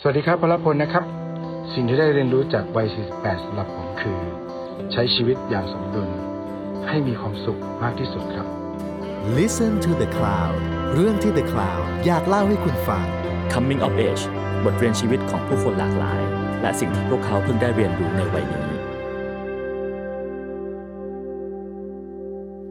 สวัสดีครับพลพลนะครับ สิ่งที่ได้เรียนรู้จากวัย 48สำหรับผมคือ ใช้ชีวิตอย่างสมดุล ให้มีความสุขมากที่สุดครับ Listen to the Cloud เรื่องที่ The Cloud อยากเล่าให้คุณฟัง Coming of Age บทเรียนชีวิตของผู้คนหลากหลาย และสิ่งที่พวกเขาเพิ่งได้เรียนรู้ในวัยนี้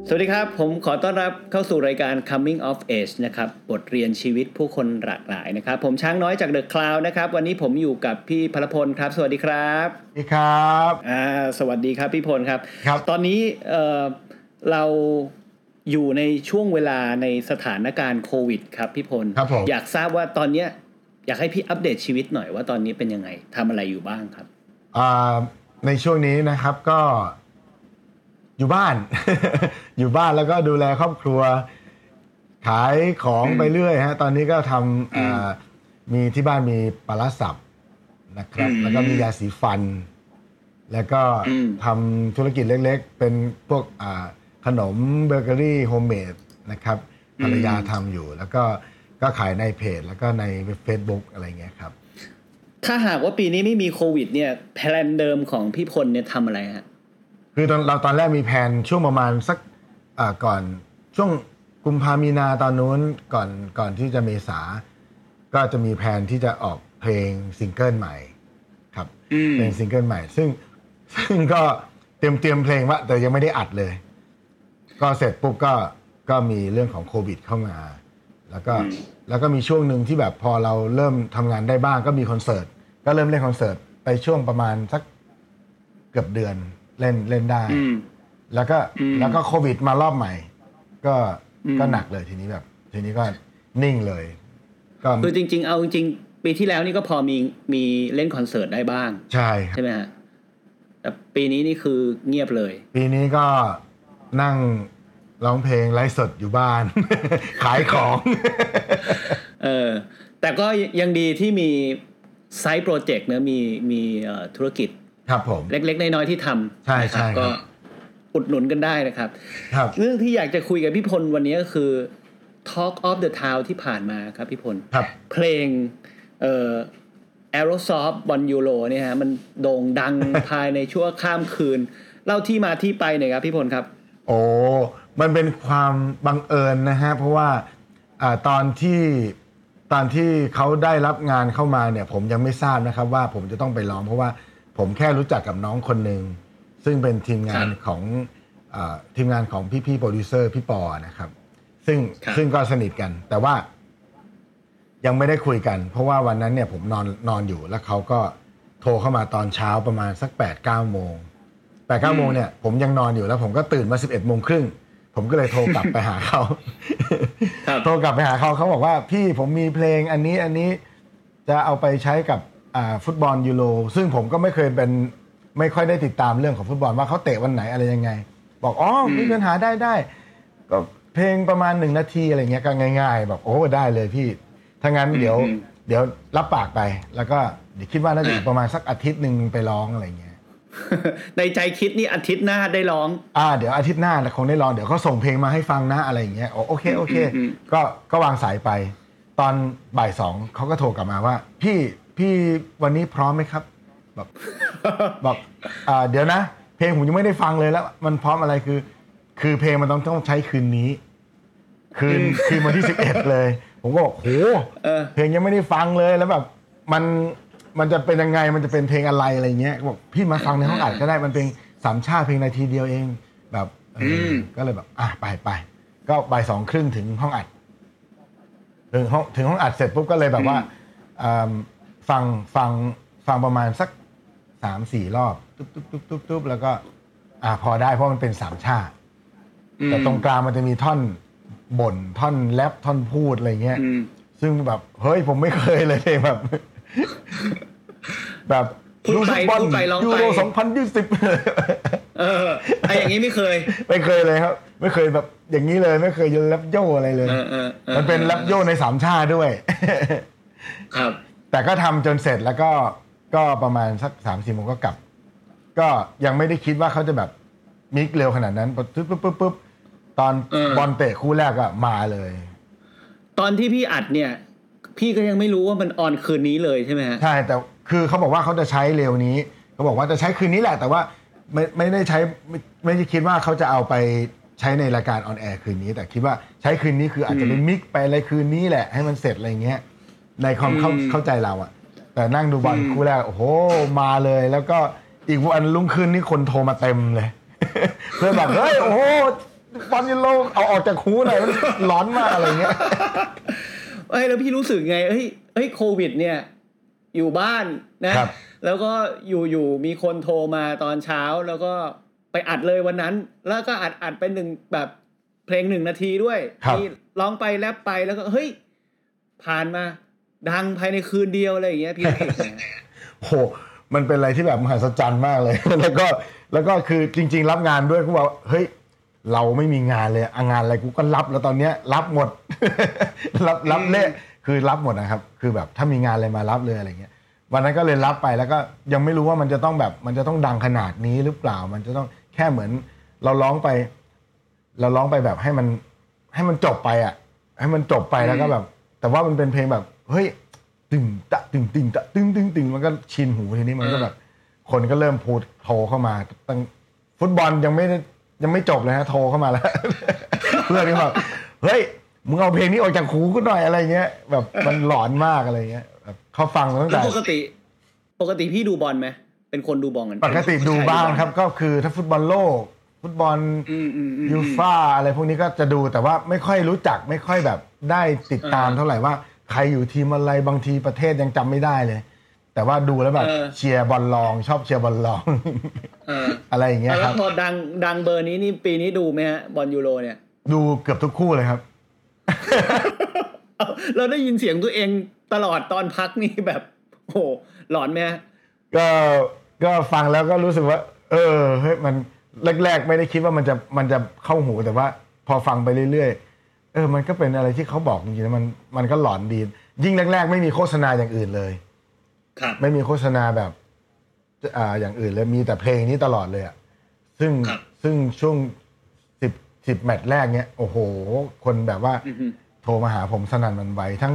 สวัสดีครับ ผมขอต้อนรับเข้าสู่รายการ Coming of Age นะครับ บทเรียนชีวิตผู้คนหลากหลายนะครับ ผมช้างน้อยจาก The Cloud นะครับ วันนี้ผมอยู่กับพี่พลพลครับ สวัสดีครับสวัสดีครับอ่าสวัสดีครับพี่พลครับครับ ตอนนี้เอ่อเราอยู่ในช่วงเวลาในสถานการณ์โควิดครับพี่พลครับผมอยากทราบว่าตอนเนี้ยอยากให้พี่อัปเดตชีวิตหน่อยว่าตอนนี้เป็นยังไงทำอะไรอยู่บ้างครับอ่าในช่วงนี้นะครับก็ อยู่บ้าน อยู่บ้านแล้วก็ดูแลครอบครัว ขายของไปเรื่อยฮะ ตอนนี้ก็ทำอ่ามีที่บ้านมีปลาร้าสับนะครับอืมแล้วก็มียาสีฟัน แล้วก็อืมทำธุรกิจเล็กๆ เป็นพวกอ่าขนมเบเกอรี่ homemade นะครับภรรยาทำอยู่ แล้วก็ก็ขายในเพจ แล้วก็ใน Facebook อะไรเงี้ยครับ ถ้าหากว่าปีนี้ไม่มีโควิด เนี่ย plan เดิมของพี่พลเนี่ยทำอะไรฮะ คือตอนเราตอนแรกมีแผนช่วงประมาณสักอ่าก่อนช่วงกุมภามีนาตอนนู้นก่อนก่อนที่จะเมษา ก็จะมีแผนที่จะออกเพลงซิงเกิลใหม่ ครับอืมเพลงซิงเกิลใหม่ ซึ่งซึ่งก็เตรียมเตรียมเพลงว่าแต่ยังไม่ได้อัดเลย ก็เสร็จปุ๊บก็ก็มีเรื่องของโควิดเข้ามา แล้วก็แล้วก็มีช่วงหนึ่งที่แบบพอเราเริ่มทำงานได้บ้างก็มีคอนเสิร์ตก็เริ่มเล่นคอนเสิร์ตไปช่วงประมาณสักเกือบเดือน เล่นเล่นได้อืมแล้วก็อืมแล้วก็โควิดมารอบใหม่ ก็อืมก็หนักเลยทีนี้แบบ ทีนี้ก็นิ่งเลยก็คือจริง ๆ เอาจริงๆปีที่แล้วนี่ก็พอมีมีเล่นคอนเสิร์ตได้บ้าง ใช่ครับใช่ไหมฮะแต่ปีนี้นี่คือเงียบเลย ปีนี้ก็นั่งร้องเพลงไลฟ์สดอยู่บ้าน ขายของ เออแต่ก็ยังดีที่มีไซต์โปรเจกต์เนะมีมีเอ่อธุรกิจ ครับผม เล็กๆน้อยๆที่ทำใช่นะใช่ครับก็อุดหนุนกันได้นะครับ ครับ เรื่องที่อยากจะคุยกับพี่พลวันนี้ก็คือ Talk of the Town ที่ผ่านมาครับพี่พลครับ เพลงเอ่อ Aerosoft บอลยูโรเนี่ยฮะมันโด่งดังภายในชั่วข้ามคืน เล่าที่มาที่ไปหน่อยครับพี่พลครับ โอ้มันเป็นความบังเอิญนะฮะ เพราะว่าอาตอนที่ตอนที่เขาได้รับงานเข้ามาเนี่ย ผมยังไม่ทราบนะครับว่าผมจะต้องไปร้องเพราะว่า ผมแค่รู้จักกับน้องคนหนึ่งซึ่งเป็นทีมงานครับของอาทีมงานของพี่ๆโปรดิวเซอร์พี่ปอนะครับ ซึ่งครับซึ่งก็สนิทกัน แต่ว่ายังไม่ได้คุยกัน เพราะว่าวันนั้นเนี่ยผมนอนนอนอยู่แล้วเขาก็โทรเข้ามาตอนเช้าประมาณสักแปดเก้าโมงแปดเก้าโมงเนี่ยผมยังนอนอยู่แล้วผมก็ตื่นมาสิบเอ็ดโมงครึ่งผมก็เลยโทรกลับไปหาเขาครับโทรกลับไปหาเขาเขาบอกว่าพี่ผมมีเพลงอันนี้อันนี้จะเอาไปใช้กับอ่า ฟุตบอลยูโรซึ่งผมก็ไม่เคยเป็นไม่ค่อยได้ติดตามเรื่องของฟุตบอลว่าเขาเตะวันไหนอะไรยังไง บอกอ๋อมีปัญหาได้ได้ก็เพลงประมาณหนึ่งนาทีอะไรเงี้ยก็ง่ายๆแบบโอ้ได้เลยพี่ถ้างั้นเดี๋ยวอืมเดี๋ยวรับปากไป แล้วก็เดี๋ยวคิดว่าน่าจะอีกประมาณสักอาทิตย์หนึ่งไปร้องอะไรเงี้ยในใจคิดนี่อาทิตย์หน้าได้ร้อง อ่าเดี๋ยวอาทิตย์หน้าคงได้ร้องเดี๋ยวเขาส่งเพลงมาให้ฟังนะอะไรอย่างเงี้ยโอโอเคโอเคอืมก็ก็วางสายไป ตอนบ่ายสองเขาก็โทรกลับมาว่า พี่ พี่วันนี้พร้อมไหมครับแบบบอกอ่าเดี๋ยวนะ เพลงผมยังไม่ได้ฟังเลยแล้ว มันพร้อมอะไรคือ คือเพลงมันต้องต้องใช้คืนนี้ คืนคืนวันที่สิบเอ็ดเลย ผมก็บอกโหเออเพลงยังไม่ได้ฟังเลยแล้วแบบมันมันจะเป็นยังไงมันจะเป็นเพลงอะไรอะไรเงี้ยบอกพี่มาฟังในห้องอัดก็ได้มันเป็นสามชาติเพลงนาทีเดียวเอง แบบเอออมก็เลยแบบอะไปไปก็บ่ายสองครึ่งถึงห้องอัดถึงห้องถึงห้องอัดเสร็จปุ๊บก็เลยแบบว่าอืม ฟังฟังฟังประมาณสักสามสี่รอบตุ๊บตุ๊บตุ๊บตุ๊บตุ๊บแล้วก็ อ่าพอได้เพราะมันเป็นสามชาติแต่ตรงกลางมันจะมีท่อนบ่นท่อนแรปท่อนพูดอะไรเงี้ยอืมซึ่งแบบเฮ้ยผมไม่เคยเลยแบบ แบบพูดไปบอลพูดไปร้องไปยูโรสองพันยี่สิบเออไออย่างนี้ไม่เคย ไม่เคยเลยครับ ไม่เคยแบบอย่างนี้เลยไม่เคยยนแรปโยอะไรเลยเออเออเออมันเป็นแรปโยในสามชาติด้วย ครับ แต่ก็ทำจนเสร็จแล้วก็ก็ประมาณสักสามสี่โมงก็กลับ ก็ยังไม่ได้คิดว่าเขาจะแบบมิกเร็วขนาดนั้นปุ๊บปุ๊บปุ๊บปุ๊บตอนเออบอลเตะคู่แรกก็มาเลย ตอนที่พี่อัดเนี่ย พี่ก็ยังไม่รู้ว่ามัน on คืนนี้เลยใช่ไหมฮะใช่แต่คือเขาบอกว่าเขาจะใช้เร็วนี้เขาบอกว่าจะใช้คืนนี้แหละ แต่ว่าไม่ไม่ได้ใช้ไม่ไม่ได้คิดว่าเขาจะเอาไปใช้ในรายการ on air คืนนี้ แต่คิดว่าใช้คืนนี้คืออาจจะเป็น mix ไปอะไรคืนนี้แหละให้มันเสร็จอะไรเงี้ย ในความเข้าอืมเข้าใจเราอะแต่นั่งดูบอลคู่แรกโอ้โหมาเลย แล้วก็อีกวันรุ่งขึ้นนี่คนโทรมาเต็มเลย เพื่อนแบบเฮ้ยโอ้โหบอลยูโรเอาออกจากคูหน่อยมันร้อนมากอะไรเงี้ยเอ้ยแล้วพี่รู้สึกไงเอ้ยเอ้ยโควิด เนี่ย อยู่บ้านนะครับแล้วก็อยู่อยู่มีคนโทรมาตอนเช้าแล้วก็ไปอัดเลยวันนั้น แล้วก็อัดอัดเป็นหนึ่งแบบเพลงหนึ่งนาทีด้วยครับที่ร้องไปแรปไปแล้วก็เฮ้ยผ่านมา ดังภายในคืนเดียวอะไรอย่างเงี้ยพี่รู้สึกไงโอ้โหมันเป็นอะไรที่แบบมหัศจรรย์มากเลย แล้วก็แล้วก็คือจริง ๆ รับงานด้วยกูบอกเฮ้ยเราไม่มีงานเลยอะงานอะไรกูก็รับแล้วตอนเนี้ย รับหมด รับรับเละคือรับหมดนะครับ คือแบบถ้ามีงานอะไรมารับเลยอะไรเงี้ยวันนั้นก็เลยรับไปแล้วก็ยังไม่รู้ว่ามันจะต้องแบบมันจะต้องดังขนาดนี้หรือเปล่า มันจะต้องแค่เหมือน เราร้องไป เราร้องไปแบบให้มันให้มันจบไปอะ ให้มันจบไปแล้วก็แบบ แต่ว่ามันเป็นเพลงแบบ เฮ้ยตึงตะตึงตึงตะตึงตึงตึงมันก็ชินหูทีนี้มันก็แบบคนก็เริ่มพูดโทรเข้ามาตั้งฟุตบอลยังไม่ได้ยังไม่จบเลยฮะโทรเข้ามาแล้ว เพื่อนก็แบบเฮ้ยมึงเอาเพลงนี้ออกจากหูกูหน่อยอะไรเงี้ยแบบมันหลอนมากอะไรเงี้ยแบบเขาฟังมาตั้งแล้วแต่ปกติ ปกติพี่ดูบอลไหมเป็นคนดูบอลกันปกติดูบ้างครับก็คือถ้าฟุตบอลโลก ฟุตบอลอืมอืมอืมยูฟ่าอะไรพวกนี้ก็จะดูแต่ว่าไม่ค่อยรู้จักไม่ค่อยแบบได้ติดตามเออเท่าไหร่ว่า ใครอยู่ทีมอะไรบางทีประเทศยังจำไม่ได้เลย แต่ว่าดูแล้วแบบเออเชียร์บอลรอง ชอบเชียร์บอลรองเอออะไรอย่างเงี้ยแล้วครับพอดังดังเบอร์นี้นี่ปีนี้ดูไหมฮะบอลยูโรเนี่ย ดูเกือบทุกคู่เลยครับเอ้าเราได้ยินเสียงตัวเองตลอดตอนพักนี่แบบโอ้โหหลอนไหมฮะก็ก็ฟังแล้วก็รู้สึกว่า เออเฮ้ยมันแรก ๆ ไม่ได้คิดว่ามันจะมันจะเข้าหูแต่ว่า พอฟังไปเรื่อยๆ เออมันก็เป็นอะไรที่เขาบอกจริงๆนะมันมันก็หลอนดี ยิ่งแรก ๆ ไม่มีโฆษณาอย่างอื่นเลย ครับ ไม่มีโฆษณาแบบอ่าอย่างอื่นเลยมีแต่เพลงนี้ตลอดเลยอะซึ่งครับ ซึ่งช่วงสิบสิบแมตช์แรกเนี้ยโอ้โห คนแบบว่า อือฮึโทรมาหาผมสนั่นหวั่นไหวทั้ง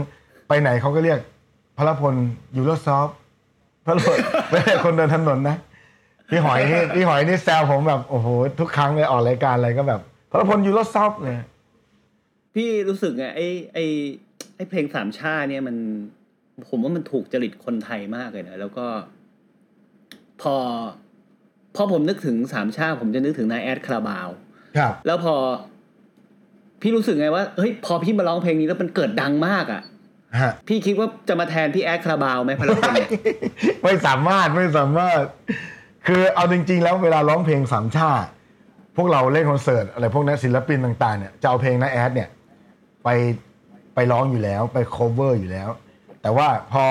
ไปไหนเขาก็เรียกพลพลยูโรซอฟพลพล ไม่ใช่คนเดินถนนนะพี่หอยนี่พี่หอยนี่แซวผมแบบโอ้โหทุกครั้งเลยออกรายการอะไรก็แบบพลพลยูโรซอฟเลย พี่รู้สึกไงไอ้ไอ้ไอ้เพลงสามชาติเนี่ยมัน ผมว่ามันถูกจริตคนไทยมากเลยนะแล้วก็ พอ พอผมนึกถึงสามชาติผมจะนึกถึงน้าแอ๊ดคาราบาวครับ แล้วพอ พี่รู้สึกไงว่าเฮ้ยพอพี่มาร้องเพลงนี้แล้วมันเกิดดังมากอะฮะพี่คิดว่าจะมาแทนพี่แอดคาราบาวไหมพลังคนเนี่ยไม่สามารถไม่สามารถ คือเอาจริง ๆ แล้วเวลาร้องเพลงสามชาติพวกเราเล่นคอนเสิร์ตอะไรพวกนั้นศิลปินต่างๆเนี่ยจะเอาเพลงน้าแอดเนี่ย ไปไปร้องอยู่แล้วไป cover อยู่แล้ว แต่ว่าพอ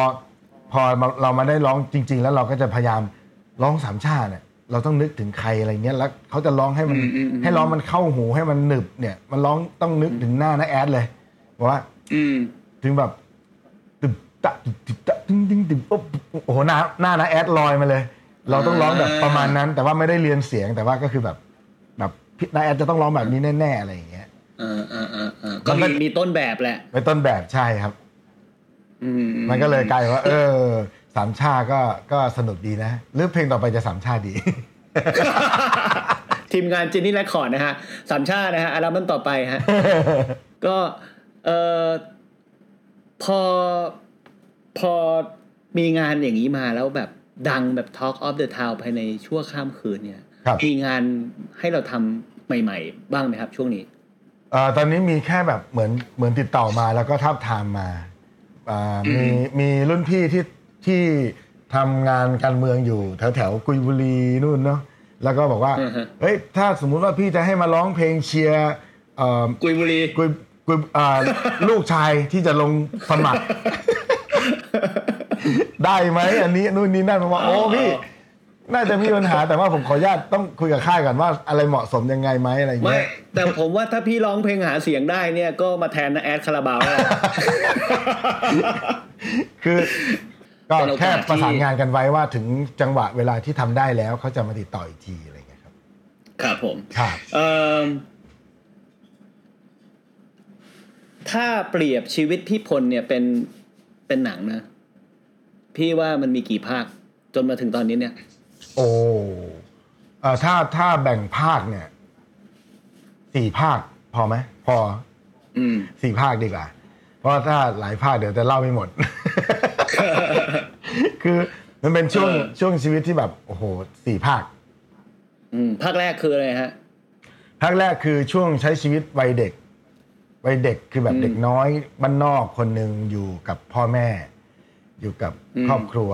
พอมาเรามาได้ร้องจริง ๆ แล้วเราก็จะพยายามร้องสามชาติเนี่ยเราต้องนึกถึงใครอะไรเงี้ยแล้วเขาจะร้องให้มันอืมอืมอืมให้ร้องมันเข้าหูให้มันหนึบเนี่ย มันร้องต้องนึกถึงหน้าน้าแอดเลยบอกว่าอืมถึงแบบตึบตะตึบตึบตะตึงตึงตึงปุ๊บโอ้โหหน้าหน้านะแอดลอยมาเลย เราต้องร้องแบบประมาณนั้น แต่ว่าไม่ได้เรียนเสียงแต่ว่าก็คือแบบ แบบพี่นาแอดจะต้องร้องแบบนี้แน่ๆอะไรอย่างเงี้ยเออเออเออเออก็มันก็มีมีต้นแบบแหละเป็นต้นแบบใช่ครับ อืมมันก็เลยกลายเป็นว่า เออ สามชาก็ก็สนุกดีนะหรือเพลงต่อไปจะสามชาดี ทีมงานจินนี่แรคคอร์ดนะฮะสามชาตินะฮะอัลบั้มต่อไปฮะ ก็เออพอพอมีงานอย่างนี้มาแล้วแบบดังแบบ Talk of the Town ภายในชั่วข้ามคืนเนี่ย ครับ มีงานให้เราทำใหม่ ๆ บ้างไหมครับช่วงนี้เอ่อตอนนี้มีแค่แบบเหมือนเหมือนติดต่อมาแล้วก็ทับทามมาอ่ามีมีรุ่นพี่ที่ที่ทำงานการเมืองอยู่แถวแถวกุยบุรีนู่นเนาะแล้วก็บอกว่าอือฮะเฮ้ยถ้าสมมุติว่าพี่จะให้มาร้องเพลงเชียร์เอ่อกุยบุรีกุยกุยอ่าลูกชายที่จะลงสมัครได้ไหมอันนี้นู่นนี่นั่นผมว่าโอ้พี่ น่าจะมีปัญหาแต่ว่าผมขออนุญาตต้องคุยกับค่ายก่อนว่าอะไรเหมาะสมยังไงไหมอะไรอย่างไม่เงี้ยแต่ผมว่าถ้าพี่ร้องเพลงหาเสียงได้เนี่ยก็มาแทนนะแอดคาราบาวแล้วคือก็เป็นโอกาสแค่ประสานที่งานกันไว้ว่าถึงจังหวะเวลาที่ทำได้แล้วเขาจะมาติดต่ออีกทีอะไรอย่างเงี้ยครับครับผม ครับ เอ่อถ้าเปรียบชีวิตพี่พลเนี่ยเป็นเป็นหนังนะ พี่ว่ามันมีกี่ภาค จนมาถึงตอนนี้เนี่ย โอ้เอ่อถ้าถ้าแบ่งภาคเนี่ยสี่ภาคพอไหมพออืมสี่ภาคดีกว่า เพราะถ้าหลายภาคเดี๋ยวจะเล่าไม่หมด คือมันเป็นช่วงเออช่วงชีวิตที่แบบโอ้โหสี่ภาคอืมภาคแรกคืออะไรฮะ ภาคแรกคือช่วงใช้ชีวิตวัยเด็กวัยเด็กคือแบบอืมเด็กน้อยบ้านนอกคนหนึ่งอยู่กับพ่อแม่ อยู่กับอืมครอบครัว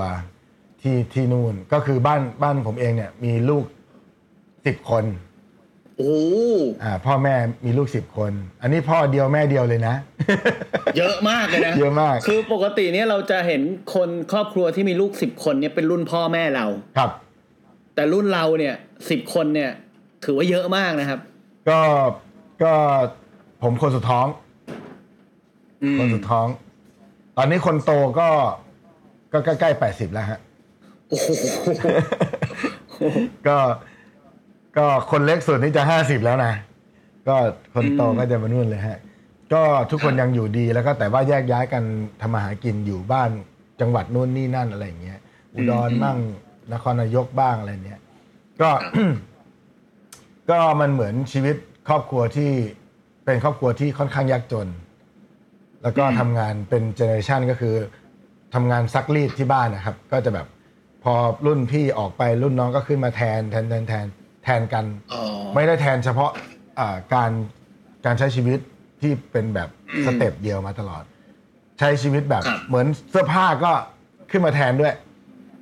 ที่ที่นู่นก็คือบ้านบ้านผมเองเนี่ย มีลูกสิบคนโอ้โหอ่าพ่อแม่มีลูกสิบคน อันนี้พ่อเดียวแม่เดียวเลยนะ เยอะมากเลยนะเยอะมาก คือปกติเนี่ยเราจะเห็นคนครอบครัวที่มีลูกสิบคนเนี่ยเป็นรุ่นพ่อแม่เราครับ แต่รุ่นเราเนี่ยสิบคนเนี่ย ถือว่าเยอะมากนะครับ ก็ก็ผมคนสุดท้องอืมคนสุดท้อง ตอนนี้คนโตก็ก็ใกล้ๆแปดสิบแล้วฮะ โอ้โหก็ก็คนเล็กสุดนี่จะห้าสิบแล้วนะ ก็คนโตก็จะมานู่นเลยฮะ ก็ทุกคนยังอยู่ดีแล้วก็แต่ว่าแยกย้ายกันทำมาหากินอยู่บ้านจังหวัดนู่นนี่นั่นอะไรอย่างเงี้ย อุดรบ้างนครนายกบ้างอะไรเนี้ย ก็ก็มันเหมือนชีวิตครอบครัวที่เป็นครอบครัวที่ค่อนข้างยากจน แล้วก็ทำงานเป็น generation ก็คือทำงานซักรีดที่บ้านนะครับ ก็จะแบบ พอรุ่นพี่ออกไปรุ่นน้องก็ขึ้นมาแทนแทนแทนแทนแทนกัน อ๋อ ไม่ได้แทนเฉพาะอ่าการการใช้ชีวิตที่เป็นแบบอืม step เดียวมาตลอด ใช้ชีวิตแบบครับ เหมือนเสื้อผ้าก็ขึ้นมาแทนด้วย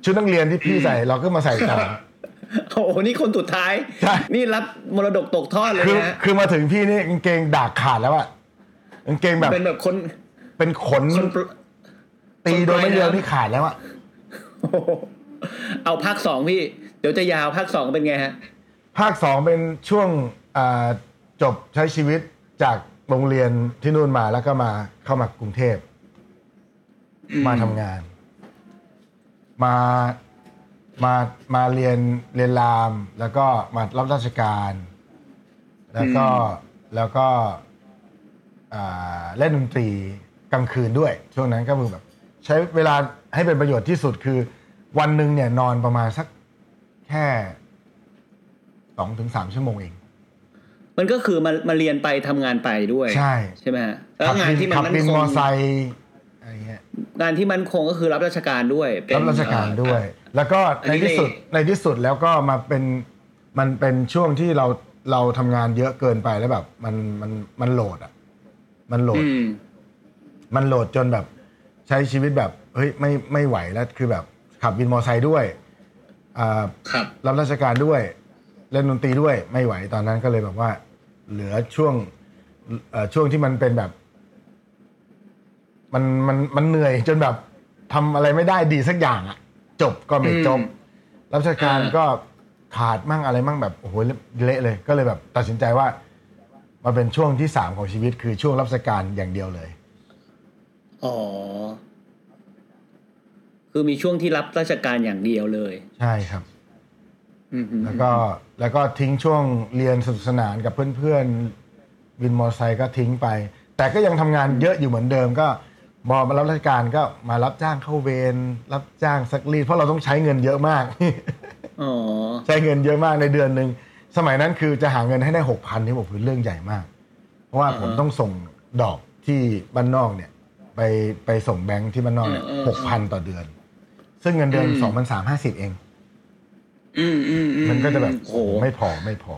ชุดนักเรียนที่พี่ใส่เราก็มาใส่ต่อ โอ้โหนี่คนสุดท้าย ใช่ นี่รับมรดกตกทอดเลยคือนะคือมาถึงพี่นี่กางเกงดากขาดแล้วอะกางเกงแบบเป็นแบบคนเป็นขนคนปลตีโดยไม่เดียวคนปลายน้ำนี่ขาดแล้วอะโอ้โห เอาภาคสองพี่ เดี๋ยวจะยาวภาคสองเป็นไงฮะ ภาคสองเป็นช่วงอ่าจบใช้ชีวิตจากโรงเรียนที่นู่นมาแล้วก็มาเข้ามากรุงเทพอืมมาทำงาน มามามาเรียนเรียนราม แล้วก็มารับราชการ แล้วก็แล้วก็อ่าเล่นดนตรีกลางคืนด้วย ช่วงนั้นก็คือแบบ ใช้เวลาให้เป็นประโยชน์ที่สุดคือ วันหนึ่งเนี่ยนอนประมาณสักแค่สองถึงสามชั่วโมงเอง มันก็คือมามาเรียนไปทำงานไปด้วย ใช่ ใช่ไหมฮะแล้วงานที่มันขับมั่วินนคมองไซค์อะไรเงี้ยงานที่มั่นคงก็คือรับราชการด้วยเป็นรับราชการด้วยเอ่อแล้วก็อันในนี้ที่สุดเลยในที่สุดแล้วก็มาเป็นมันเป็นช่วงที่เราเราทำงานเยอะเกินไปแล้วแบบ มันมันมันโหลดอะ มันโหลดอืมมันโหลดจนแบบ ใช้ชีวิตแบบเฮ้ยไม่ไม่ไหวแล้วคือแบบ ขับวินมอไซค์ด้วยอ่าครับรับราชการด้วย เล่นดนตรีด้วยไม่ไหวตอนนั้นก็เลยแบบว่า เหลือช่วงเอ่อช่วงที่มันเป็นแบบ มันมันมันเหนื่อยจนแบบทำอะไรไม่ได้ดีสักอย่างอะจบก็ไม่จบอืมรับราชการอ่าก็ขาดมั่งอะไรมั่งแบบโอ้โหเละเลยก็เลยแบบตัดสินใจว่ามาเป็นช่วงที่สามของชีวิตคือช่วงรับราชการอย่างเดียวเลย อ๋อ คือมีช่วงที่รับราชการอย่างเดียวเลย ใช่ครับอืมแล้วก็แล้วก็ทิ้งช่วงเรียนสนุกสนานกับเพื่อนๆวินมอเตอร์ไซค์ก็ทิ้งไป แต่ก็ยังทำงานเยอะอยู่เหมือนเดิมก็พอมารับราชการก็มารับจ้างเข้าเวรรับจ้างซักรีดเพราะเราต้องใช้เงินเยอะมากอ๋อใช้เงินเยอะมากในเดือนหนึ่งสมัยนั้นคือจะหาเงินให้ได้หกพันที่ผมคือเรื่องใหญ่มาก เพราะว่าผมต้องส่งดอกที่บ้านนอกเนี่ย ไปไปส่งแบงค์ที่บ้านนอกเนี่ยเออเออหกพันต่อเดือน ซึ่งเงินเดือนอืมสองพันสามห้าสิบเอง อืมอืมอืมันก็จะแบบโอ้โอ้โหโหไม่พอไม่พอ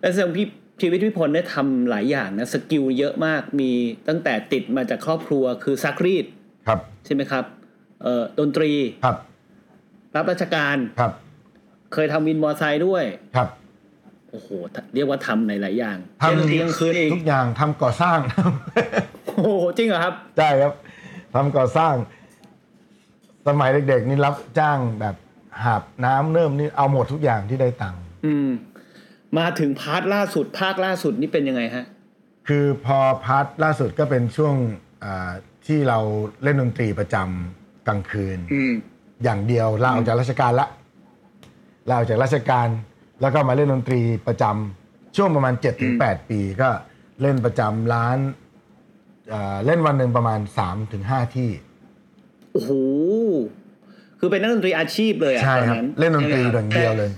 แต่สำหรับพี่ชีวิตพี่พลได้ทำหลายอย่างนะ skill เยอะมากมีตั้งแต่ติดมาจากครอบครัวคือซักรีดครับ ใช่ไหมครับ เอ่อดนตรีครับ รับราชการครับ เคยทำวินมอไซค์ด้วยครับโอ้โหเรียกว่าทำในหลายอย่างทำเล่นดนตรีกลางคืนอีกทุกอย่างทำก่อสร้างโอ้โหจริงเหรอครับใช่ครับทำก่อสร้าง สมัยเด็กๆนี่รับจ้างแบบหาบน้ำเนิ่มนี่เอาหมดทุกอย่างที่ได้ตังค์อืม มาถึง part ล่าสุด ภาคล่าสุดนี่เป็นยังไงฮะ คือพอ part ล่าสุดก็เป็นช่วงอ่าที่เราเล่นดนตรีประจำกลางคืน อืม อย่างเดียวลาออกจากราชการลาลาออกจากราชการแล้วก็มาเล่นดนตรีประจำช่วงประมาณ7จ็ถึงแปีก็เล่นประจำร้านเอ่อเล่นวันหนึ่งประมาณ3ถึง5ที่โอ้โหคือเป็นนักดนตรีอาชีพเลยอะใช่ตอนครับนั้นเล่นดนตรีใช่ไหมอครับย่างเดียวเลย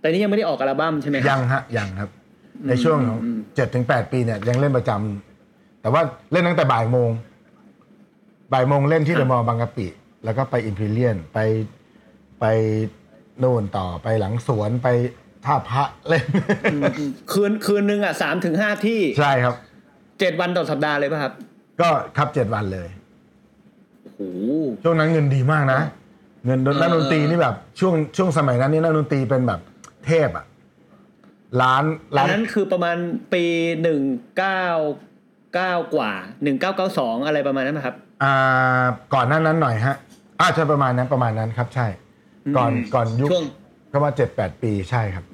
แต่แต่นี่ยังไม่ได้ออกอัลบั้มใช่ไหมครับยังฮะยังครับ ในช่วงของอืมเจ็ดถึงแปดปีเนี่ยยังเล่นประจำแต่ว่าเล่นตั้งแต่บ่ายโมงบ่ายโมงเล่นที่เดอะมอลล์บางกะปิ แล้วก็ไปอิมพีเรียนไปไปโน่นต่อไปหลังสวนไปท่าพระเล่นคืนคืนหนึ่งอะสามถึงห้าที่ใช่ครับเจ็ดวันต่อสัปดาห์เลยป่ะครับ ก็ครับเจ็ดวันเลยโอ้โห ช่วงนั้นเงินดีมากนะ เงินเออนักดนตรีนี่แบบ ช่วงช่วงสมัยนั้นนี่นักดนตรีเป็นแบบเทพอะล้านอัล้านนนั้นคือประมาณปีหนึ่งเก้าเก้ากว่าหนึ่งเก้าเก้าสองอะไรประมาณนั้นไหมครับ อ่าก่อนหน้านั้นหน่อยฮะอาใช่ประมาณนั้นประมาณนั้นครับ ใช่ ก่อนอืมก่อนยุคช่วงก็ว่าเจ็ดแปดปีใช่ครับ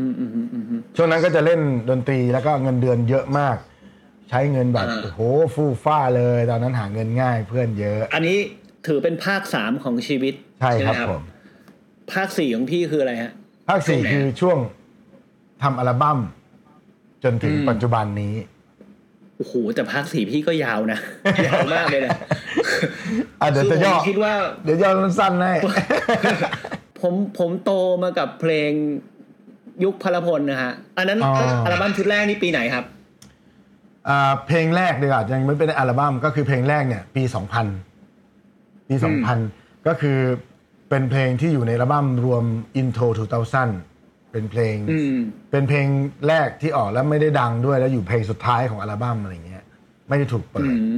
อืมอืมอืมอืมอืมช่วงนั้นก็จะเล่นดนตรีแล้วก็เงินเดือนเยอะมาก ใช้เงินแบบอ่าโอ้โหฟู่ฟ้าเลยตอนนั้นหาเงินง่ายเพื่อนเยอะ อันนี้ถือเป็นภาคสามของชีวิต ใช่ครับไหผม ภาคสี่ของพี่คืออะไรฮะ ภาคสี่ช่วงไหนคือช่วงทำอัลบั้มจนถึงอืมปัจจุบันนี้โอ้โหแต่ภาคสี่พี่ก็ยาวนะยาวมากเลยนะอะเดี๋ยวจะคืย่อผมคิดว่า เดี๋ยวย่อสั้นๆให้ผมผมโตมากับเพลงยุคพลพลนะฮะ อันนั้นอ๋ออัลบั้มชุดแรกนี่ปีไหนครับอ่า เพลงแรกดีกว่ายังไม่เป็นอัลบั้มก็คือเพลงแรกเนี่ยปี 2000 ปี 2000 ก็คือเป็นเพลงที่อยู่ในอัลบั้มรวม Intro 2000 เป็นเพลงอืมเป็นเพลงแรกที่ออกแล้วไม่ได้ดังด้วยแล้วอยู่เพลงสุดท้ายของอัลบั้มอะไรเงี้ย ไม่ได้ถูกเปิอืดม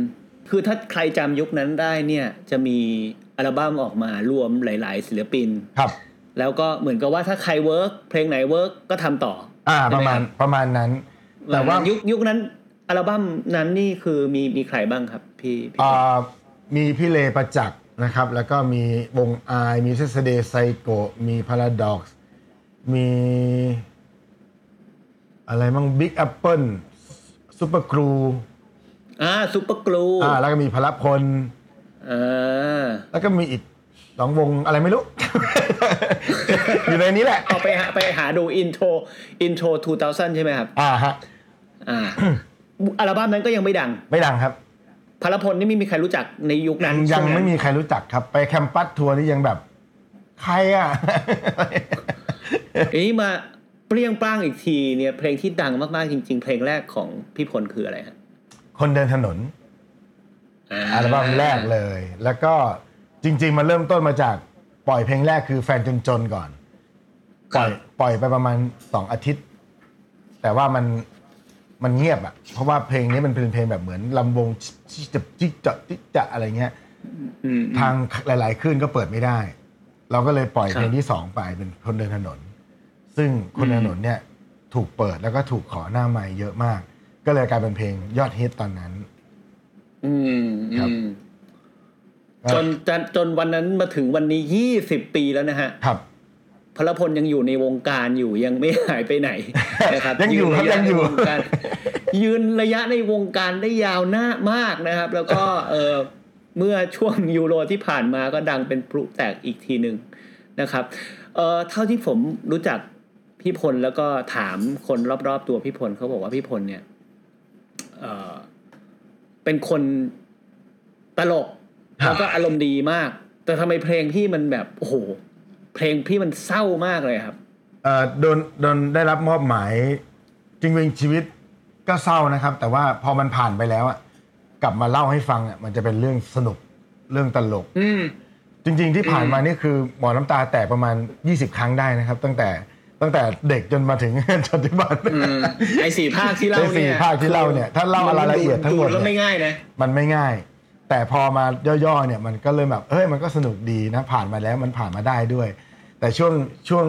คือถ้าใครจำยุคนั้นได้เนี่ยจะมีอัลบั้มออกมารวมหลาย ๆ ศิลปินครับ แล้วก็เหมือนกับว่าถ้าใครเวิร์กเพลงไหนเวิร์กก็ทำต่อ อ่าใช่ประไหมาณคบประมาณนั้น แต่ว่ายุคยุคนั้น อัลบั้มนั้นนี่คือมีมีใครบ้างครับ พี่พี่อ่ามีพี่เลประจักษ์นะครับ แล้วก็มีวงอายมีเซสเดไซโกมีพาราดอกซ์มี อะไรมั่งบิ๊กแอปเปิลซูเปอร์กลูอ่าซูเปอร์กลูอ่าแล้วก็มีพลพลอ่าแล้วก็มีอีกสองวงอะไรไม่รู้ อยู่ในนี้แหละเอาไปหาไปหาดูอินโทรอินโทร2000 ใช่ไหมครับ อ่าฮะอ่า อัลบั้มนั้นก็ยังไม่ดัง ไม่ดังครับพลพลนี่ไม่มีใครรู้จักในยุคนั้นยังช่วงนั้นไม่มีใครรู้จักครับ ไปแคมปัสทัวร์นี่ยังแบบ ใครอะอันนี้มาเปรี้ยงปร้างอีกทีเนี่ย เพลงที่ดังมากๆจริง ๆ เพลงแรกของพี่พลคืออะไรฮะคนเดินถนนอัลบั้มแรกเลย แล้วก็จริง ๆ มันเริ่มต้นมาจากปล่อยเพลงแรกคือแฟนจนๆก่อน ปล่อยปล่อยไปประมาณสองอาทิตย์ แต่ว่ามัน มันเงียบอะเพราะว่าเพลงนี้มันเป็นเพลงแบบเหมือนลำวงจิจะจิจะจิจะอะไรเงี้ยทางหลายๆคลื่นก็เปิดไม่ได้ เราก็เลยปล่อยเพลงที่สองไปเป็นคนเดินถนน ซึ่งคนเดินถนนเนี่ยถูกเปิดแล้วก็ถูกขอหน้าใหม่เยอะมาก ก็เลยกลายเป็นเพลงยอดฮิตตอนนั้น อืมครับจนจนจนวันนั้นมาถึงวันนี้ยี่สิบปีแล้วนะฮะ ครับ พลพลยังอยู่ในวงการอยู่ยังไม่หายไปไหนนะครับยังอยู่ครับนระะยังอยู่ในวงการยืนระยะในวงการได้ยาวหน้ามากนะครับ แล้วก็เออเมื่อช่วงยูโรที่ผ่านมาก็ดังเป็นพลุแตกอีกทีหนึ่งนะครับเออเท่าที่ผมรู้จักพี่พลแล้วก็ถามคนรอบๆตัวพี่พลเขาบอกว่าพี่พลเนี่ยเออเป็นคนตลกครับแล้วก็อารมณ์ดีมาก แต่ทำไมเพลงพี่มันแบบโอ้โห เพลงพี่มันเศร้ามากเลยครับเอ่อโดนโดนได้รับมอบหมายจริงๆชีวิตก็เศร้านะครับ แต่ว่าพอมันผ่านไปแล้วอะกลับมาเล่าให้ฟังอะมันจะเป็นเรื่องสนุกเรื่องตลก อืม จริง ๆ ที่ผ่านมานี่คือหมอน้ำตาแตกประมาณ 20 ครั้งได้นะครับ ตั้งแต่ตั้งแต่เด็กจนมาถึง ปัจจุบันอืมไอสี่ภาคที่เล่าไอ้สี่เนี่ยภาคที่เล่าเนี่ย ถ้าเล่ารายละเอียดทั้งหมดแล้วเนี่ยไม่ง่ายนะ มันไม่ง่าย แต่พอมาย่อๆเนี่ยมันก็เลยแบบเอ้ยมันก็สนุกดีนะผ่านมาแล้วมันผ่านมาได้ด้วย แต่ช่วงช่วง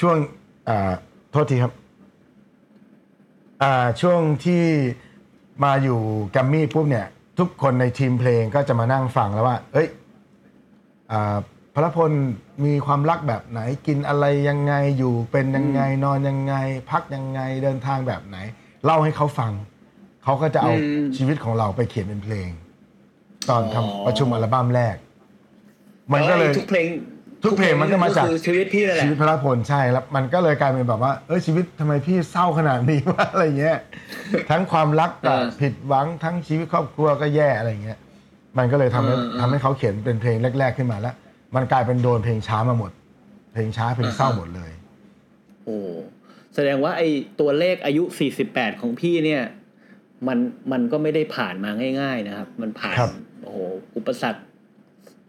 ช่วงอ่าโทษทีครับอ่าช่วงที่มาอยู่แกรมมี่ปุ๊บเนี่ยทุกคนในทีมเพลงก็จะมานั่งฟังแล้วว่า เอ้ยอ่าพระพลมีความรักแบบไหนกินอะไรยังไงอยู่เป็นยังไงนอนยังไง พักยังไงเดินทางแบบไหน เล่าให้เขาฟัง เขาก็จะเอาอืมชีวิตของเราไปเขียนเป็นเพลง ตอนทำอ๋อประชุมอัลบั้มแรก มันก็เลยทุกเพลงทุกเพลงมันก็มาจากคือชีวิตพี่นั่นแหละชีวิตพระพลใช่แล้วมันก็เลยกลายเป็นแบบว่าเออชีวิตทำไมพี่เศร้าขนาดนี้วะอะไรเงี้ย ทั้งความรักกับเออผิดหวังทั้งชีวิตครอบครัวก็แย่อะไรเงี้ย มันก็เลยทำให้อืมอืมทำให้เขาเขียนเป็นเพลงแรก ๆขึ้นมาแล้ว มันกลายเป็นโดนเพลงช้ามาหมด เพลงช้าเพลงเศร้าหมดเลย โอ้แสดงว่าไอ้ตัวเลขอายุ 48 ของพี่เนี่ย มันมันก็ไม่ได้ผ่านมาง่าย ๆ นะครับ มันผ่านครับ โอ้โหอุปสรรค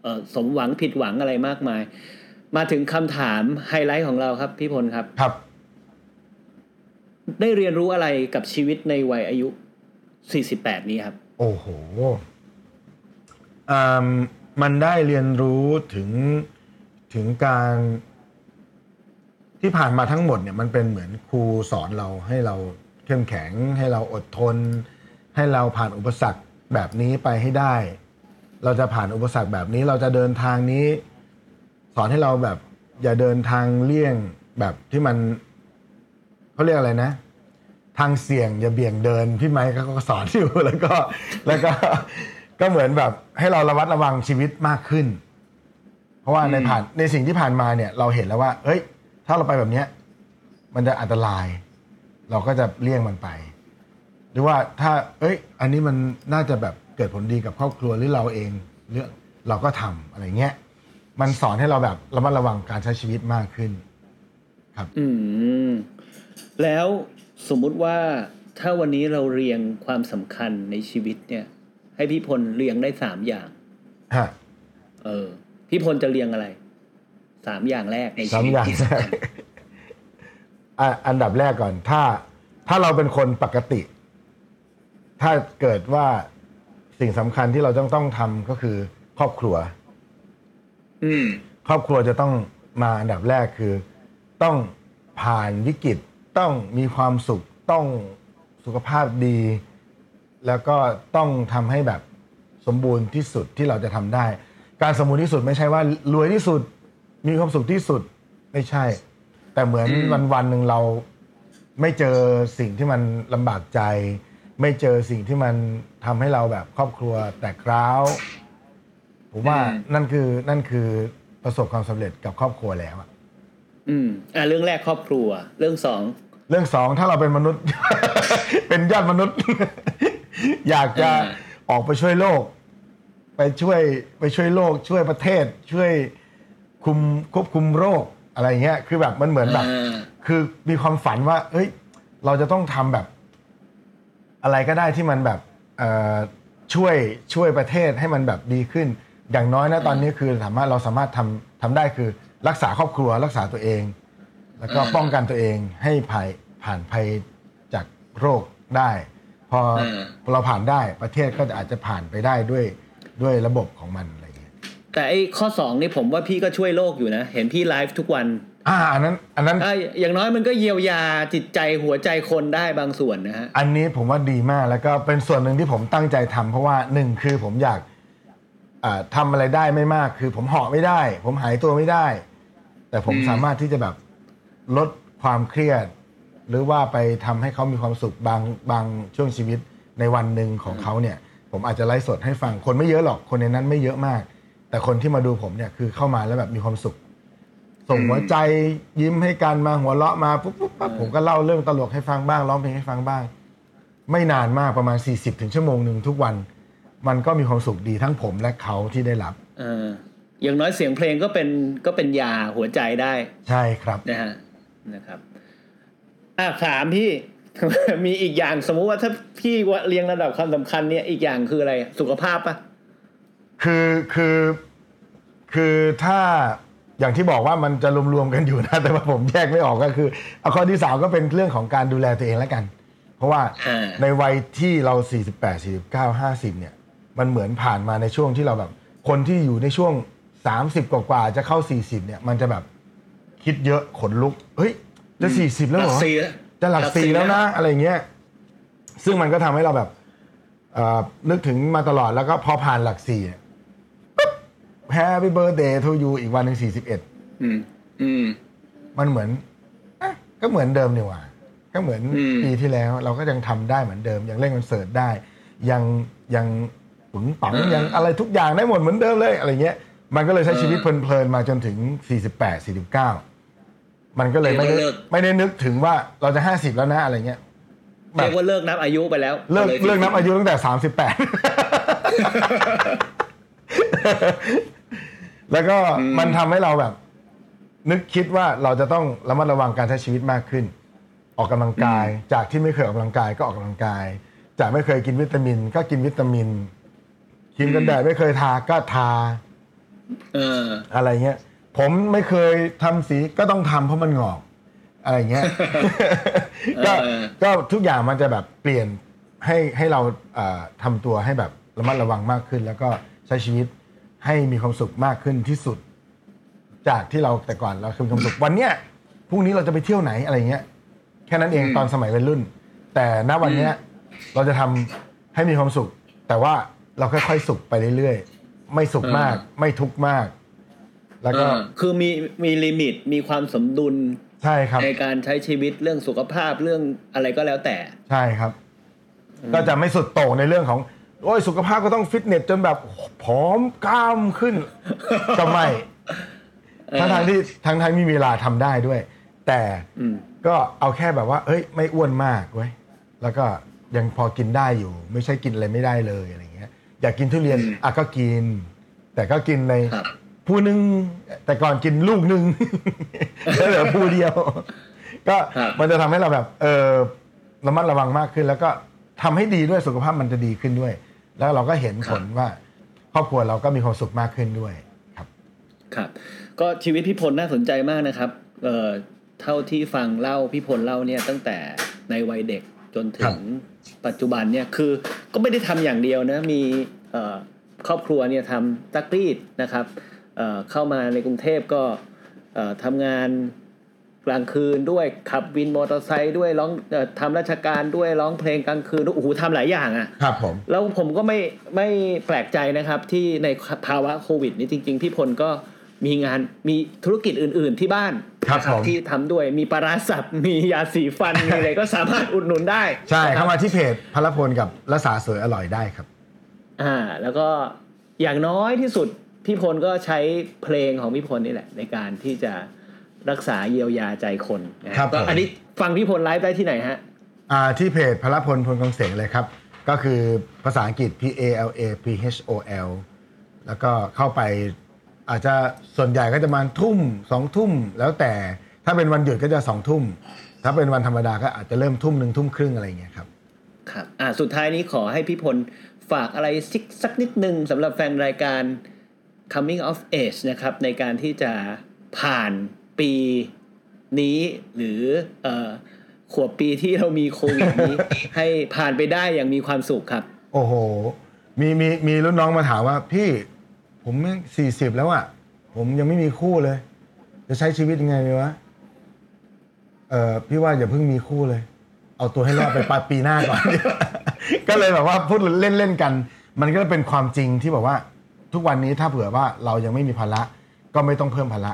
เอ่อสมหวังผิดหวังอะไรมากมาย มาถึงคำถามไฮไลท์ของเราครับพี่พลครับครับ ได้เรียนรู้อะไรกับชีวิตในวัยอายุ 48 นี้ครับ โอ้โหอืมมันได้เรียนรู้ถึงถึงการที่ผ่านมาทั้งหมดเนี่ยมันเป็นเหมือนครูสอนเราให้เราเข้มแข็ง ให้เราอดทน ให้เราผ่านอุปสรรคแบบนี้ไปให้ได้ เราจะผ่านอุปสรรคแบบนี้ เราจะเดินทางนี้ สอนให้เราแบบ อย่าเดินทางเลี่ยงแบบที่มันเขาเรียกอะไรนะ ทางเสี่ยงอย่าเบี่ยงเดินพี่ไม้เขาก็สอนอยู่แล้วก็แล้วก็ก็เหมือนแบบให้เราระวัดระวังชีวิตมากขึ้น เพราะว่าในผ่านในสิ่งที่ผ่านมาเนี่ย เราเห็นแล้วว่า เอ้ย ถ้าเราไปแบบเนี้ย มันจะอันตราย เราก็จะเลี่ยงมันไป หรือว่าถ้า เอ้ย อันนี้มันน่าจะแบบ เกิดผลดีกับครอบครัวหรือเราเองหรือเราก็ทำอะไรเงี้ยมันสอนให้เราแบบระมัดระวังการใช้ชีวิตมากขึ้นอืมแล้วสมมุติว่าถ้าวันนี้เราเรียงความสำคัญในชีวิตเนี่ย ให้พี่พลเรียงได้สามอย่างฮะเออ พี่พลจะเรียงอะไรสามอย่างแรกในสาชีมวิตอย่างที่แรสำกคัญอะอันดับแรกก่อน ถ้าถ้าเราเป็นคนปกติ ถ้าเกิดว่า สิ่งสำคัญที่เราต้องต้องทำก็คือครอบครัว อืม ครอบครัวจะต้องมาอันดับแรกคือ ต้องผ่านวิกฤตต้องมีความสุขต้องสุขภาพดี แล้วก็ต้องทำให้แบบสมบูรณ์ที่สุดที่เราจะทำได้ การสมบูรณ์ที่สุดไม่ใช่ว่ารวยที่สุด มีความสุขที่สุดไม่ใช่ แต่เหมือนอืมวันวันๆหนึ่งเราไม่เจอสิ่งที่มันลำบากใจ ไม่เจอสิ่งที่มันทำให้เราแบบครอบครัวแตกร้าวผมว่านั่นคือนั่นคือประสบความสำเร็จกับครอบครัวแล้วอะอืมอ่าเรื่องแรกครอบครัว เรื่องสอง เรื่องสองถ้าเราเป็นมนุษย์ เป็นยอดมนุษย์ อยากจะอ่า ออกไปช่วยโลก ไปช่วยไปช่วยโลก ช่วยประเทศ ช่วยคุมควบคุมโรคอะไรเงี้ย คือแบบมันเหมือนแบบ อ่า คือมีความฝันว่า เฮ้ย เราจะต้องทำแบบ อะไรก็ได้ที่มันแบบเอ่อช่วยช่วยประเทศให้มันแบบดีขึ้น อย่างน้อยนะตอนนี้คือสามารถเราสามารถทำทำได้คือรักษาครอบครัวรักษาตัวเอง แล้วก็อ่าป้องกันตัวเองให้ภัยผ่านภัยจากโรคได้ พออาเราผ่านได้ประเทศก็อาจจะผ่านไปได้ด้วยด้วยระบบของมันอะไรอย่างเงี้ยแต่ไอ้ข้อสองนี่ผมว่าพี่ก็ช่วยโลกอยู่นะ เห็นพี่ไลฟ์ทุกวัน อ่าอันนั้นอันนั้นอ่าอย่างน้อยมันก็เยียวยาจิตใจหัวใจคนได้บางส่วนนะฮะอันนี้ผมว่าดีมากแล้วก็เป็นส่วนหนึ่งที่ผมตั้งใจทำเพราะว่าหนึ่งคือผมอยากอ่าทำอะไรได้ไม่มาก คือผมเหาะไม่ได้ ผมหายตัวไม่ได้ แต่ผมอืมสามารถที่จะแบบลดความเครียด หรือว่าไปทำให้เขามีความสุขบางบางช่วงชีวิตในวันหนึ่งของเขาเนี่ย ผมอาจจะไลฟ์สดให้ฟังคนไม่เยอะหรอกคนในนั้นไม่เยอะมาก แต่คนที่มาดูผมเนี่ยคือเข้ามาแล้วแบบมีความสุข ส่งหัวใจยิ้มให้กันมาหัวเราะมาปุ๊บปุ๊บปั๊บผมก็เล่าเรื่องตลกให้ฟังบ้างร้องเพลงให้ฟังบ้าง ไม่นานมากประมาณ 40 ถึงชั่วโมงหนึ่งทุกวัน มันก็มีความสุขดีทั้งผมและเขาที่ได้รับเอออย่างน้อยเสียงเพลงก็เป็นก็เป็นยาหัวใจได้ใช่ครับนะฮะนะครับอะถามพี่มีอีกอย่างสมมุติว่าถ้าพี่ว่าเรียงระดับความสำคัญเนี่ยอีกอย่างคืออะไรสุขภาพปะคือคือคือถ้า อย่างที่บอกว่ามันจะรวมๆกันอยู่นะ แต่ว่าผมแยกไม่ออกก็คือเอาข้อที่สามก็เป็นเรื่องของการดูแลตัวเองแล้วกัน เพราะว่าอ่าในวัยที่เรา 48 49 50 เนี่ย มันเหมือนผ่านมาในช่วงที่เราแบบ คนที่อยู่ในช่วง 30 กว่าๆจะเข้า 40 เนี่ย มันจะแบบคิดเยอะขนลุก เฮ้ย จะ 40 แล้วเหรอสี่แล้วจะหลักสี่แล้วนะอะไรเงี้ย ซึ่งมันก็ทำให้เราแบบเอ่อนึกถึงมาตลอดแล้วก็พอผ่านหลักสี่ happy birthday to you อีกวันหนึ่งสี่สิบเอ็ดอืม อืม มันเหมือนอะก็เหมือนเดิมนี่หว่า ก็เหมือนอืม ปีที่แล้ว เราก็ยังทำได้เหมือนเดิม ยังเล่นคอนเสิร์ตได้ ยังยังปึงปังยังอะไรทุกอย่างได้หมดเหมือนเดิมเลยอะไรเงี้ย มันก็เลยใช้ชีวิตเพลินๆมาจนถึง48 49มันก็เลยไม่ได้ไม่ได้นึกถึงว่าเราจะ50แล้วนะอะไรเงี้ย แบบ เรียกว่าเลิกนับอายุไปแล้วเลิกยเลิกนับอายุตั้งแต่38แล้วก็มันทำให้เราแบบ นึกคิดว่าเราจะต้องระมัดระวังการใช้ชีวิตมากขึ้น ออกกำลังกาย จากที่ไม่เคยออกกำลังกายก็ออกกำลังกาย จากไม่เคยกินวิตามิน ก็กินวิตามินครีมกันแดดไม่เคยทาก็ทา เออ อะไรเงี้ย ผมไม่เคยทำสีก็ต้องทำเพราะมันงอก อะไรเงี้ย ก็เออ ก็ทุกอย่างมันจะแบบเปลี่ยนให้ให้เราเอ่อทำตัวให้แบบระมัดระวังมากขึ้น แล้วก็ใช้ชีวิต ให้มีความสุขมากขึ้นที่สุด จากที่เราแต่ก่อนเราคือมีความสุขวันเนี้ยพรุ่งนี้เราจะไปเที่ยวไหนอะไรเงี้ย แค่นั้นเองตอนสมัยวัยรุ่น แต่ณวันเนี้ยเราจะทำให้มีความสุข แต่ว่าเราค่อยๆสุขไปเรื่อยๆ ไม่สุขมาก ไม่ทุกข์มาก แล้วก็เออคือมีมีลิมิตมีความสมดุลใช่ครับ ในการใช้ชีวิตเรื่องสุขภาพเรื่องอะไรก็แล้วแต่ ใช่ครับ ก็จะไม่สุดโต่งในเรื่องของ โอ้ยสุขภาพก็ต้องฟิตเนสจนแบบผอมกล้ามขึ้น ก็ไม่ทั้งทางๆที่ทั้งทางๆมีเวลาทำได้ด้วย แต่อืมก็เอาแค่แบบว่า เอ้ย ไม่อ้วนมากไว้ยแล้วก็ยังพอกินได้อยู่ ไม่ใช่กินอะไรไม่ได้เลยอะไรเงี้ย อยากกินทุเรียนอืมอะก็กิน แต่ก็กินในครับผู้หนึ่งแต่ก่อนกินลูกหนึ่งแล้วเหลือผู้เดียว ก็ครับมันจะทำให้เราแบบ เออระมัดระวังมากขึ้น แล้วก็ทำให้ดีด้วยสุขภาพมันจะดีขึ้นด้วย แล้วเราก็เห็นผลว่าครอบครัวเราก็มีความสุขมากขึ้นด้วยครับ ครับ ก็ชีวิตพี่พลน่าสนใจมากนะครับ เอ่อเท่าที่ฟังเล่าพี่พลเล่าเนี่ยตั้งแต่ในวัยเด็กจนถึครังบปัจจุบันเนี่ยคือก็ไม่ได้ทำอย่างเดียวนะมีเอ่อครอบครัวเนี่ยทำซักรีดนะครับเอ่อเข้ามาในกรุงเทพก็เอ่อทำงาน กลางคืนด้วยขับวินมอเตอร์ไซค์ด้วยร้องเอ่อทำราชการด้วยร้องเพลงกลางคืนด้วยโอ้โหทำหลายอย่างอะ่ะครับผมแล้วผมก็ไม่ไม่แปลกใจนะครับที่ในภาวะโควิดนี้จริง ๆ พี่พลก็มีงานมีธุรกิจอื่น ๆที่บ้านครับนะผมที่ทำด้วยมีปลาร้าสับมียาสีฟัน มีอะไรก็สามารถอุดหนุนได้ ใช่นะคเข้ารับมาที่เพจพลพลกับรัษาสวยอร่อยได้ครับ อ่า แล้วก็อย่างน้อยที่สุดพี่พลก็ใช้เพลงของพี่พลนี่แหละ ในการที่จะ รักษาเยียวยาใจคนนะครับก็ผมอันนี้ฟังพี่พลไลฟ์ได้ที่ไหนฮะอ่าที่เพจพลพลพลกองเสงเลยครับ ก็คือภาษาอังกฤษ P A L A P H O L แล้วก็เข้าไปอาจจะส่วนใหญ่ก็จะมาทุ่มสองทุ่มแล้วแต่ถ้าเป็นวันหยุดก็จะสองทุ่ม ถ้าเป็นวันธรรมดาก็อาจจะเริ่มทุ่มหนึ่งทุ่มครึ่งอะไรอย่างเงี้ยครับครับอ่าสุดท้ายนี้ขอให้พี่พลฝากอะไรสักสักนิดนึงสำหรับแฟนรายการ coming of age นะครับในการที่จะผ่าน ปีนี้หรือเอ่อขวบปีที่เรามีโควิดนี้ ให้ผ่านไปได้อย่างมีความสุขครับ โอ้โห มีมีมีรุ่นน้องมาถามว่า พี่ผมสี่สิบแล้วอะผมยังไม่มีคู่เลย จะใช้ชีวิตยังไงดีวะเออพี่ว่าอย่าเพิ่งมีคู่เลย เอาตัวให้รอดไปปลายปีหน้าก่อน ก็เลยแบบว่าพูดเล่นเล่นๆกัน มันก็เป็นความจริงที่แบบว่า ทุกวันนี้ถ้าเผื่อว่าเรายังไม่มีภาระก็ไม่ต้องเพิ่มภาระ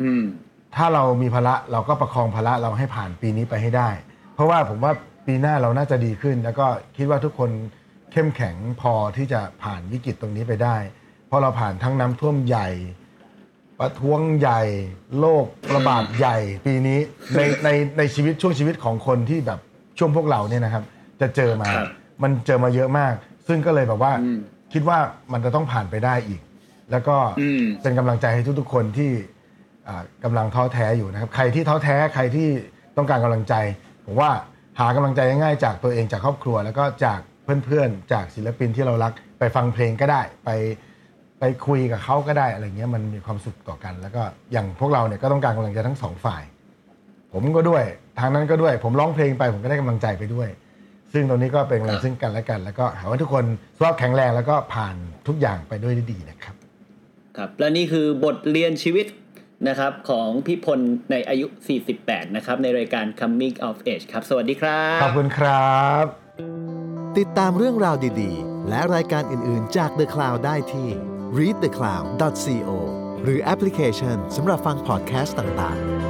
อืม ถ้าเรามีภาระเราก็ประคองภาระเราให้ผ่านปีนี้ไปให้ได้ เพราะว่าผมว่าปีหน้าเราน่าจะดีขึ้น แล้วก็คิดว่าทุกคนเข้มแข็งพอที่จะผ่านวิกฤตตรงนี้ไปได้ เพราะเราผ่านทั้งน้ำท่วมใหญ่ ประท้วงใหญ่โรคระบาดใหญ่ ปีนี้ในในในชีวิตช่วงชีวิตของคนที่แบบช่วงพวกเราเนี่ยนะครับ จะเจอมา ครับ มันเจอมาเยอะมาก ซึ่งก็เลยแบบว่าอืมคิดว่ามันจะต้องผ่านไปได้อีก แล้วก็อืม เป็นกำลังใจให้ทุกๆคนที่ อ่ากำลังท้อแท้อยู่นะครับ ใครที่ท้อแท้ใครที่ต้องการกำลังใจ ผมว่าหากำลังใจง่ายๆจากตัวเองจากครอบครัว แล้วก็จากเพื่อนๆ จากศิลปินที่เรารักไปฟังเพลงก็ได้ไปไปคุยกับเขาก็ได้อะไรเงี้ยมันมีความสุขต่อกัน แล้วก็อย่างพวกเราเนี่ยก็ต้องการกำลังใจทั้งสองฝ่าย ผมก็ด้วยทางนั้นก็ด้วย ผมร้องเพลงไปผมก็ได้กำลังใจไปด้วย ซึ่งตรงนี้ก็เป็นกำลังซึ่งกันและกัน แล้วก็หาว่าทุกคนสุขภาพแข็งแรงแล้วก็ผ่านทุกอย่างไปด้วยได้ดีนะครับ ครับและนี่คือบทเรียนชีวิต นะครับของพี่พลในอายุ 48 นะครับ ในรายการ coming of age ครับ สวัสดีครับ ขอบคุณครับ ติดตามเรื่องราวดีๆ และรายการอื่นๆจาก The Cloud ได้ที่ readthecloud.co หรือแอปพลิเคชันสำหรับฟังพอดแคสต์ต่างๆ